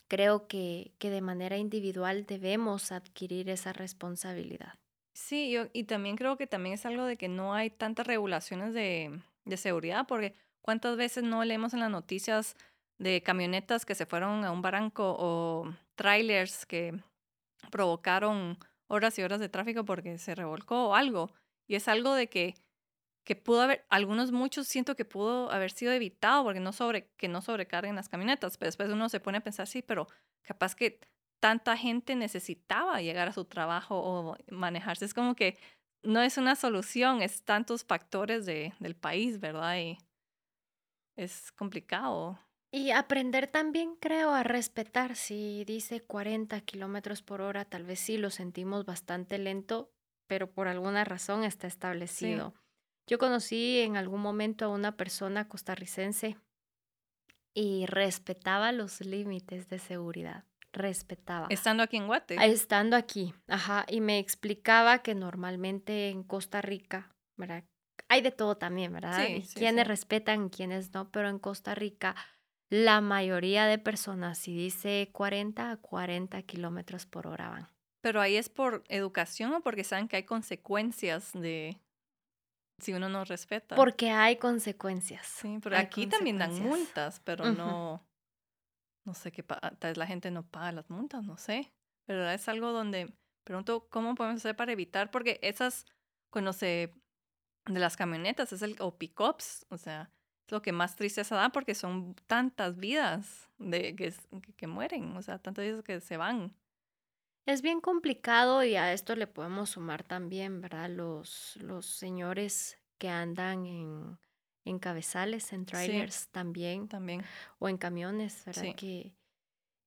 creo que, que de manera individual debemos adquirir esa responsabilidad. Sí, yo, y también creo que también es algo de que no hay tantas regulaciones de, de seguridad, porque cuántas veces no leemos en las noticias de camionetas que se fueron a un barranco o trailers que provocaron horas y horas de tráfico porque se revolcó o algo. Y es algo de que que pudo haber, algunos muchos siento que pudo haber sido evitado porque no sobre, que no sobrecarguen las camionetas, pero después uno se pone a pensar, sí, pero capaz que tanta gente necesitaba llegar a su trabajo o manejarse. Es como que no es una solución, es tantos factores de, del país, ¿verdad? Y es complicado. Y aprender también, creo, a respetar. Si dice 40 kilómetros por hora, tal vez sí lo sentimos bastante lento, pero por alguna razón está establecido. Yo conocí en algún momento a una persona costarricense y respetaba los límites de seguridad. Respetaba. Estando aquí en Guate. Estando aquí, ajá. Y me explicaba que normalmente en Costa Rica, ¿verdad? Hay de todo también, ¿verdad? Sí, quienes respetan quienes no, pero en Costa Rica la mayoría de personas, si dice 40 a 40 kilómetros por hora van. Pero ahí es por educación o porque saben que hay consecuencias de si uno no respeta. Porque hay consecuencias. Sí, pero aquí también dan multas, pero no, no sé qué, tal vez la gente no paga las multas, no sé. Pero es algo donde pregunto cómo podemos hacer para evitar, porque esas, cuando se, de las camionetas, es el, o pickups, o sea, es lo que más tristeza da porque son tantas vidas de, que, que mueren, o sea, tantas vidas que se van. Es bien complicado y a esto le podemos sumar también, ¿verdad? Los, los señores que andan en, en cabezales, en trailers también, también. O en camiones, ¿verdad? Que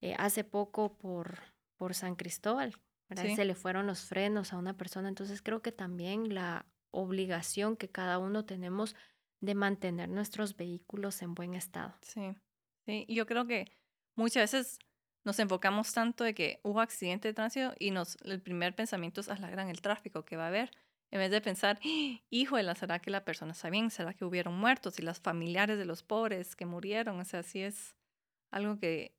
eh, hace poco por, por San Cristóbal, ¿verdad? Se le fueron los frenos a una persona. Entonces creo que también la obligación que cada uno tenemos de mantener nuestros vehículos en buen estado. Sí, sí. yo creo que muchas veces nos enfocamos tanto de que hubo accidente de tránsito y nos, el primer pensamiento es, a la gran, el tráfico que va a haber. En vez de pensar, hijo de la, ¿será que la persona está bien? ¿Será que hubieron muertos? Y los familiares de los pobres que murieron. O sea, sí es algo que,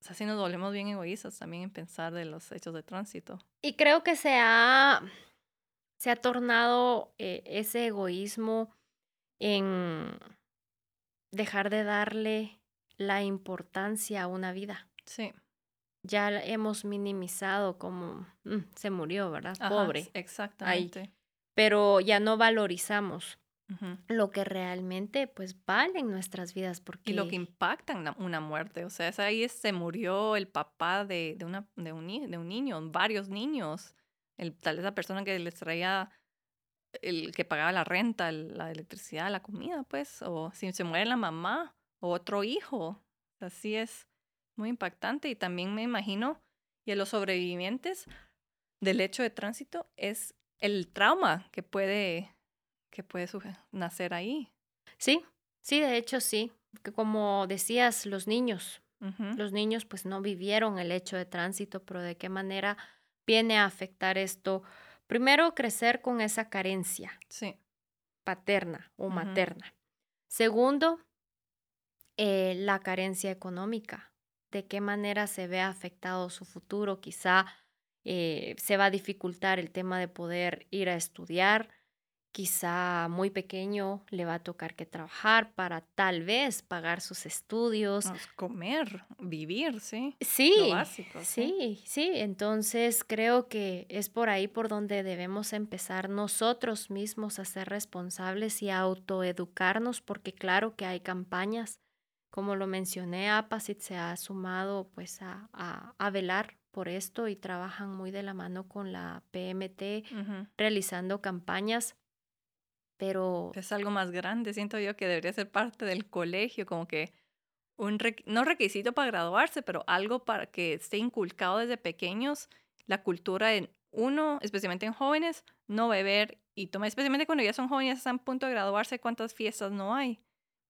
o sea, sí nos volvemos bien egoístas también en pensar de los hechos de tránsito. Y creo que se ha, se ha tornado eh, ese egoísmo en dejar de darle la importancia a una vida. Sí. Ya hemos minimizado como mm, se murió, ¿verdad? Pobre. Exactamente. Pero ya no valorizamos lo que realmente pues valen nuestras vidas. Porque... Y lo que impacta una muerte. O sea, es ahí se murió el papá de, de, una, de, un, de un niño, varios niños. El, tal vez la persona que les traía el que pagaba la renta, la electricidad, la comida, pues, o si se muere la mamá o otro hijo. Así es muy impactante y también me imagino, y a los sobrevivientes del hecho de tránsito es el trauma que puede, que puede nacer ahí. Sí, sí, de hecho sí, que como decías, los niños, los niños pues no vivieron el hecho de tránsito, pero de qué manera viene a afectar esto. Primero, crecer con esa carencia sí. paterna o materna. Segundo, eh, la carencia económica de qué manera se ve afectado su futuro. Quizá eh, se va a dificultar el tema de poder ir a estudiar. Quizá muy pequeño le va a tocar que trabajar para tal vez pagar sus estudios. comer, vivir, sí. Sí, básico, sí, sí. Entonces creo que es por ahí por donde debemos empezar nosotros mismos a ser responsables y a autoeducarnos, porque claro que hay campañas como lo mencioné, APACIT se ha sumado pues a, a, velar por esto y trabajan muy de la mano con la PMT realizando campañas, pero... Es algo más grande, siento yo que debería ser parte del colegio, como que un, no requisito para graduarse, pero algo para que esté inculcado desde pequeños, la cultura en uno, especialmente en jóvenes, no beber y tomar, especialmente cuando ya son jóvenes, están a punto de graduarse, cuántas fiestas no hay,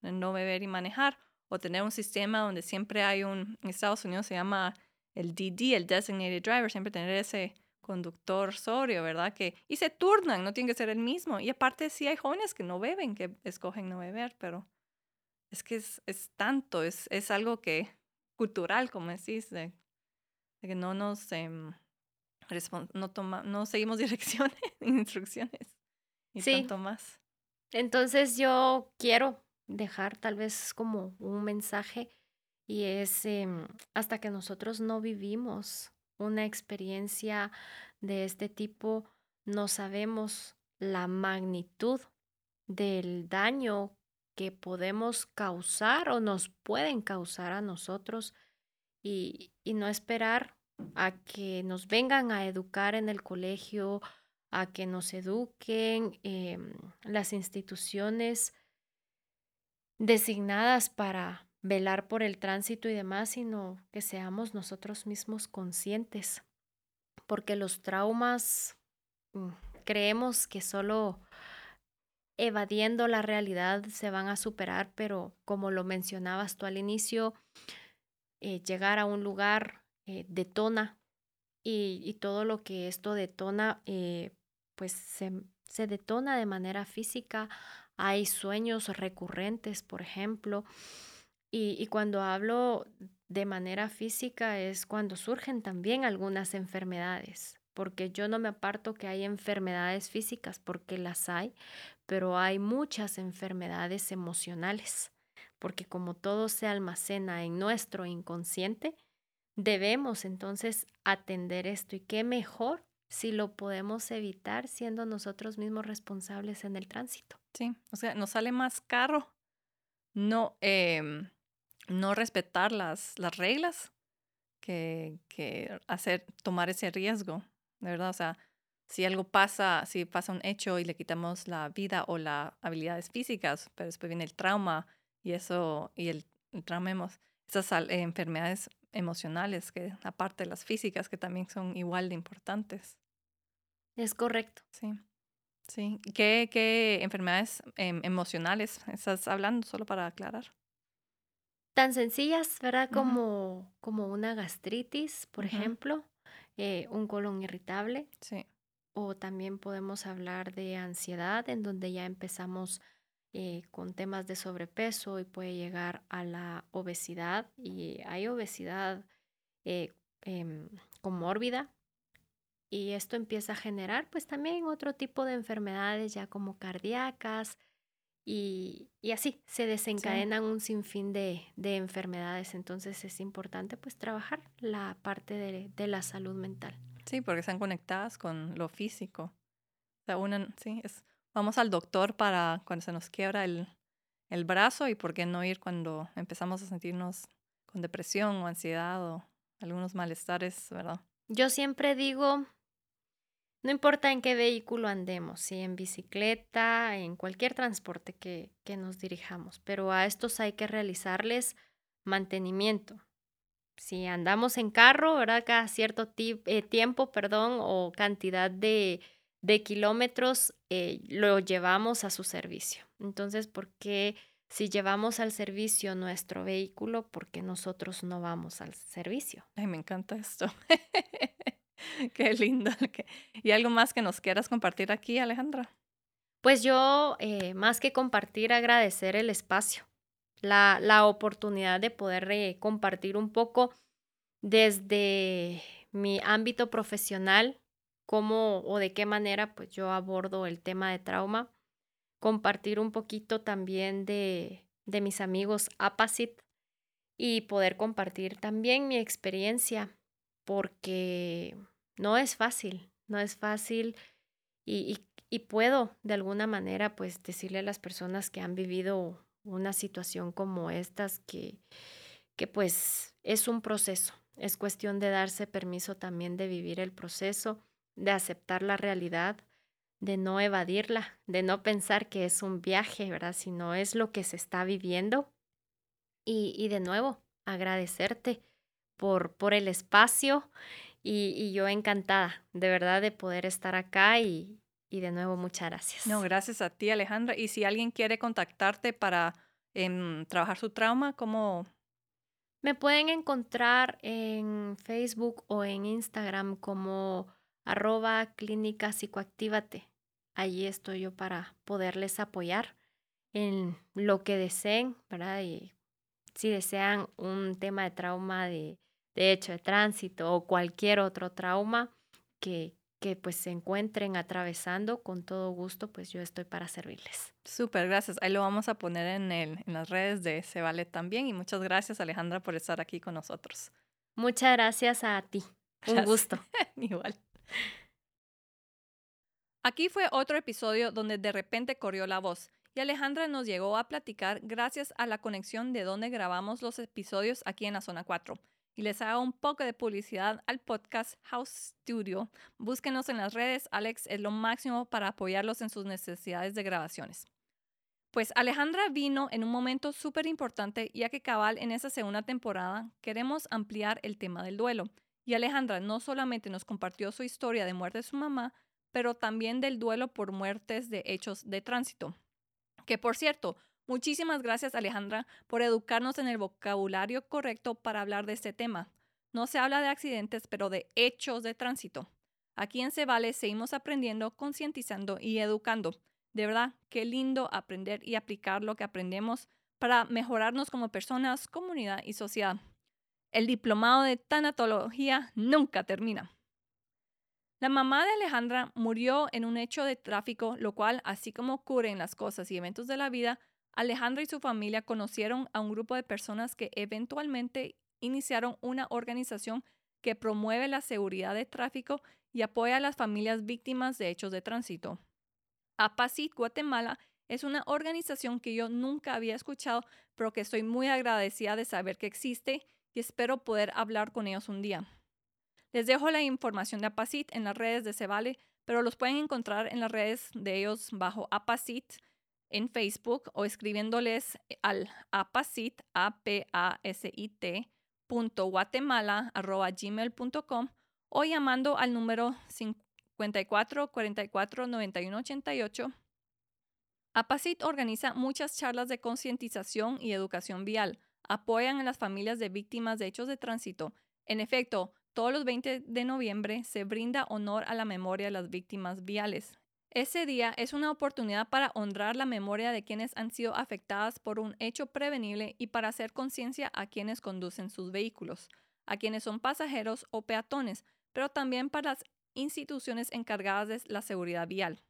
no beber y manejar o tener un sistema donde siempre hay un, en Estados Unidos se llama el DD, el Designated Driver, siempre tener ese conductor sobrio, ¿verdad? Que, y se turnan, no tiene que ser el mismo. Y aparte sí hay jóvenes que no beben, que escogen no beber, pero es que es, es tanto, es, es algo que cultural, como decís, de, que no nos em, no, toma, no seguimos [laughs] direcciones, instrucciones y sí. tanto más. Entonces yo quiero dejar tal vez como un mensaje y es em, hasta que nosotros no vivimos una experiencia de este tipo, no sabemos la magnitud del daño que podemos causar o nos pueden causar a nosotros y, y no esperar a que nos vengan a educar en el colegio, a que nos eduquen em, las instituciones designadas para velar por el tránsito y demás, sino que seamos nosotros mismos conscientes, porque los traumas mm, creemos que solo evadiendo la realidad se van a superar, pero como lo mencionabas tú al inicio, eh, llegar a un lugar eh, detona y, todo lo que esto detona, eh, pues se, se detona de manera física. Hay sueños recurrentes, por ejemplo, y, cuando hablo de manera física es cuando surgen también algunas enfermedades, porque yo no me aparto que hay enfermedades físicas, porque las hay, pero hay muchas enfermedades emocionales, porque como todo se almacena en nuestro inconsciente, debemos entonces atender esto y qué mejor si lo podemos evitar siendo nosotros mismos responsables en el tránsito. Sí, o sea, nos sale más caro no, eh, no respetar las, las reglas que, que hacer, tomar ese riesgo, de verdad, o sea, si algo pasa, si pasa un hecho y le quitamos la vida o las habilidades físicas, pero después viene el trauma y eso, y el, trauma, esas enfermedades emocionales, que aparte de las físicas, que también son igual de importantes. Es correcto. Sí. Sí. ¿Qué, qué enfermedades em, emocionales estás hablando, solo para aclarar? Tan sencillas, ¿verdad? Como, como una gastritis, por ejemplo, eh, un colon irritable. Sí. O también podemos hablar de ansiedad, en donde ya empezamos eh, con temas de sobrepeso y puede llegar a la obesidad. Y hay obesidad eh, em, comórbida. Y esto empieza a generar pues también otro tipo de enfermedades ya como cardíacas y, y así se desencadenan un sinfín de, de, enfermedades. Entonces es importante pues trabajar la parte de, de la salud mental. Sí, porque están conectadas con lo físico. O sea, una, sí, es, vamos al doctor para cuando se nos quiebra el, el brazo y por qué no ir cuando empezamos a sentirnos con depresión o ansiedad o algunos malestares, ¿verdad? Yo siempre digo, no importa en qué vehículo andemos, si en bicicleta, en cualquier transporte que, que nos dirijamos, pero a estos hay que realizarles mantenimiento. Si andamos en carro, ¿verdad? Cada cierto eh, tiempo, perdón, o cantidad de, de kilómetros, eh, lo llevamos a su servicio. Entonces, ¿por qué si llevamos al servicio nuestro vehículo, por qué nosotros no vamos al servicio? Ay, me encanta esto. [laughs] [laughs] Qué lindo. [laughs] ¿Y algo más que nos quieras compartir aquí, Alejandra? Pues yo, eh, más que compartir, agradecer el espacio, la, la oportunidad de poder eh, compartir un poco desde mi ámbito profesional, cómo o de qué manera pues yo abordo el tema de trauma, compartir un poquito también de, de mis amigos APACIT y poder compartir también mi experiencia, porque no es fácil, no es fácil y, y, puedo de alguna manera pues decirle a las personas que han vivido una situación como estas que, que pues es un proceso, es cuestión de darse permiso también de vivir el proceso, de aceptar la realidad, de no evadirla, de no pensar que es un viaje, ¿verdad? Sino es lo que se está viviendo. Y, y de nuevo, agradecerte por, por el espacio y, yo encantada, de verdad, de poder estar acá y, y, de nuevo muchas gracias. No, gracias a ti, Alejandra. Y si alguien quiere contactarte para em, trabajar su trauma, ¿cómo? Me pueden encontrar en Facebook o en Instagram como arroba clínica psicoactívate. Allí estoy yo para poderles apoyar en lo que deseen, ¿verdad? Y si desean un tema de trauma de de hecho de tránsito o cualquier otro trauma que, que pues se encuentren atravesando, con todo gusto, pues yo estoy para servirles. Súper, gracias. Ahí lo vamos a poner en, el, en las redes de Se Vale también. Y muchas gracias, Alejandra, por estar aquí con nosotros. Muchas gracias a ti. Un gusto. [laughs] Igual. Aquí fue otro episodio donde de repente corrió la voz y Alejandra nos llegó a platicar gracias a la conexión de donde grabamos los episodios aquí en la zona 4. Y les hago un poco de publicidad al podcast House Studio. Búsquenos en las redes, Alex es lo máximo para apoyarlos en sus necesidades de grabaciones. Pues Alejandra vino en un momento súper importante ya que cabal en esa segunda temporada queremos ampliar el tema del duelo. Y Alejandra no solamente nos compartió su historia de muerte de su mamá, pero también del duelo por muertes de hechos de tránsito. Que por cierto, muchísimas gracias Alejandra por educarnos en el vocabulario correcto para hablar de este tema. No se habla de accidentes, pero de hechos de tránsito. Aquí en Cebale seguimos aprendiendo, concientizando y educando. De verdad, qué lindo aprender y aplicar lo que aprendemos para mejorarnos como personas, comunidad y sociedad. El diplomado de tanatología nunca termina. La mamá de Alejandra murió en un hecho de tráfico, lo cual, así como ocurre en las cosas y eventos de la vida, Alejandra y su familia conocieron a un grupo de personas que eventualmente iniciaron una organización que promueve la seguridad de tráfico y apoya a las familias víctimas de hechos de tránsito. APACIT Guatemala es una organización que yo nunca había escuchado, pero que estoy muy agradecida de saber que existe y espero poder hablar con ellos un día. Les dejo la información de Apacit en las redes de Cevale, pero los pueden encontrar en las redes de ellos bajo Apacit en Facebook o escribiéndoles al apacit, a p a s i t gmail.com o llamando al número 54 44 91 88. Apacit organiza muchas charlas de concientización y educación vial. Apoyan a las familias de víctimas de hechos de tránsito. En efecto, todos los 20 de noviembre se brinda honor a la memoria de las víctimas viales. Ese día es una oportunidad para honrar la memoria de quienes han sido afectadas por un hecho prevenible y para hacer conciencia a quienes conducen sus vehículos, a quienes son pasajeros o peatones, pero también para las instituciones encargadas de la seguridad vial.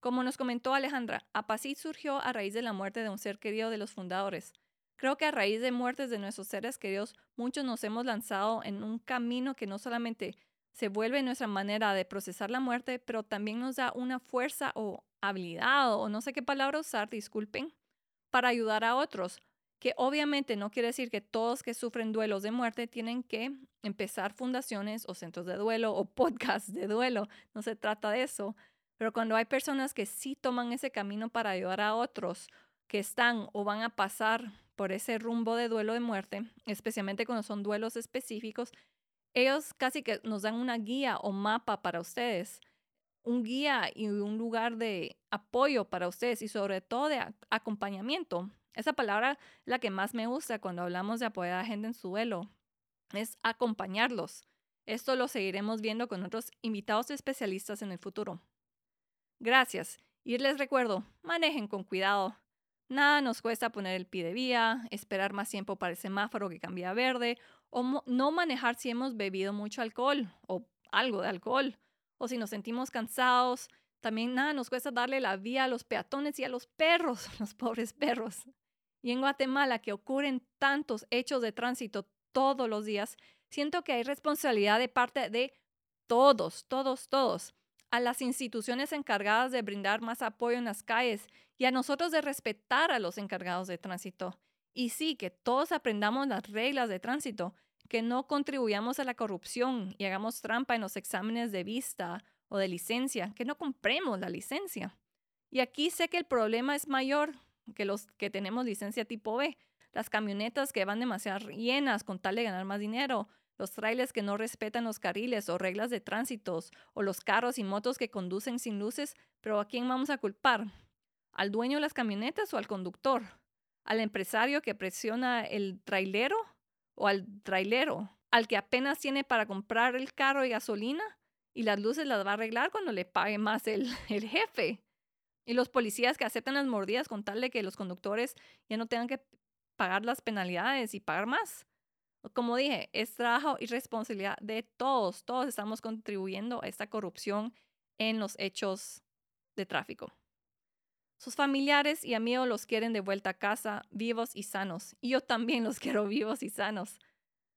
Como nos comentó Alejandra, Apacit surgió a raíz de la muerte de un ser querido de los fundadores. Creo que a raíz de muertes de nuestros seres queridos, muchos nos hemos lanzado en un camino que no solamente se vuelve nuestra manera de procesar la muerte, pero también nos da una fuerza o habilidad o no sé qué palabra usar, disculpen, para ayudar a otros. Que obviamente no quiere decir que todos que sufren duelos de muerte tienen que empezar fundaciones o centros de duelo o [laughs] podcasts de duelo. No se trata de eso. Pero cuando hay personas que sí toman ese camino para ayudar a otros que están o van a pasar por ese rumbo de duelo de muerte, especialmente cuando son duelos específicos, ellos casi que nos dan una guía o mapa para ustedes, un guía y un lugar de apoyo para ustedes y sobre todo de acompañamiento. Esa palabra la que más me gusta cuando hablamos de apoyar a gente en su duelo, es acompañarlos. Esto lo seguiremos viendo con otros invitados especialistas en el futuro. Gracias. Y les recuerdo, manejen con cuidado. Nada nos cuesta poner el pie de vía, esperar más tiempo para el semáforo que cambia a verde, o no manejar si hemos bebido mucho alcohol o algo de alcohol, o si nos sentimos cansados. También nada nos cuesta darle la vía a los peatones y a los perros, [laughs] los pobres perros. Y en Guatemala, que ocurren tantos hechos de tránsito todos los días, siento que hay responsabilidad de parte de todos, todos, todos a las instituciones encargadas de brindar más apoyo en las calles y a nosotros de respetar a los encargados de tránsito. Y sí, que todos aprendamos las reglas de tránsito, que no contribuyamos a la corrupción y hagamos trampa en los exámenes de vista o de licencia, que no compremos la licencia. Y aquí sé que el problema es mayor que los que tenemos licencia tipo B, las camionetas que van demasiado llenas con tal de ganar más dinero, los trailers que no respetan los carriles o reglas de tránsito, o los carros y motos que conducen sin luces, pero ¿a quién vamos a culpar? ¿Al dueño de las camionetas o al conductor? ¿Al empresario que presiona el trailero o al trailero? ¿Al que apenas tiene para comprar el carro y gasolina? Y las luces las va a arreglar cuando le pague más el, [laughs] el jefe. Y los policías que aceptan las mordidas con tal de que los conductores ya no tengan que pagar las penalidades y pagar más. Como dije, es trabajo y responsabilidad de todos. Todos estamos contribuyendo a esta corrupción en los hechos de tráfico. Sus familiares y amigos los quieren de vuelta a casa, vivos y sanos. Y yo también los [laughs] quiero vivos y sanos.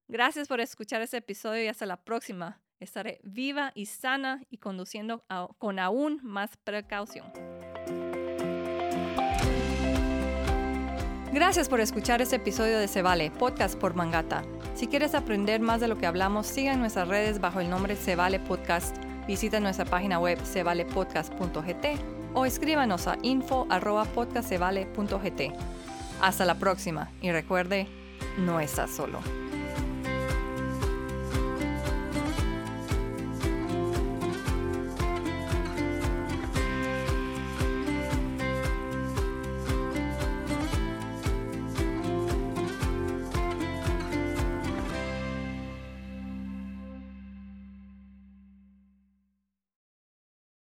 Gracias por escuchar este episodio y hasta la próxima. Estaré viva y sana y conduciendo con aún más precaución. Gracias por escuchar este episodio de Se Vale, podcast por Mangata. Si quieres aprender más de lo que hablamos, siga en nuestras redes bajo el nombre Se Vale Podcast. Visita nuestra página web sevalepodcast.gt o escríbanos a info.podcastsevale.gt. Hasta la próxima y recuerde, no estás solo.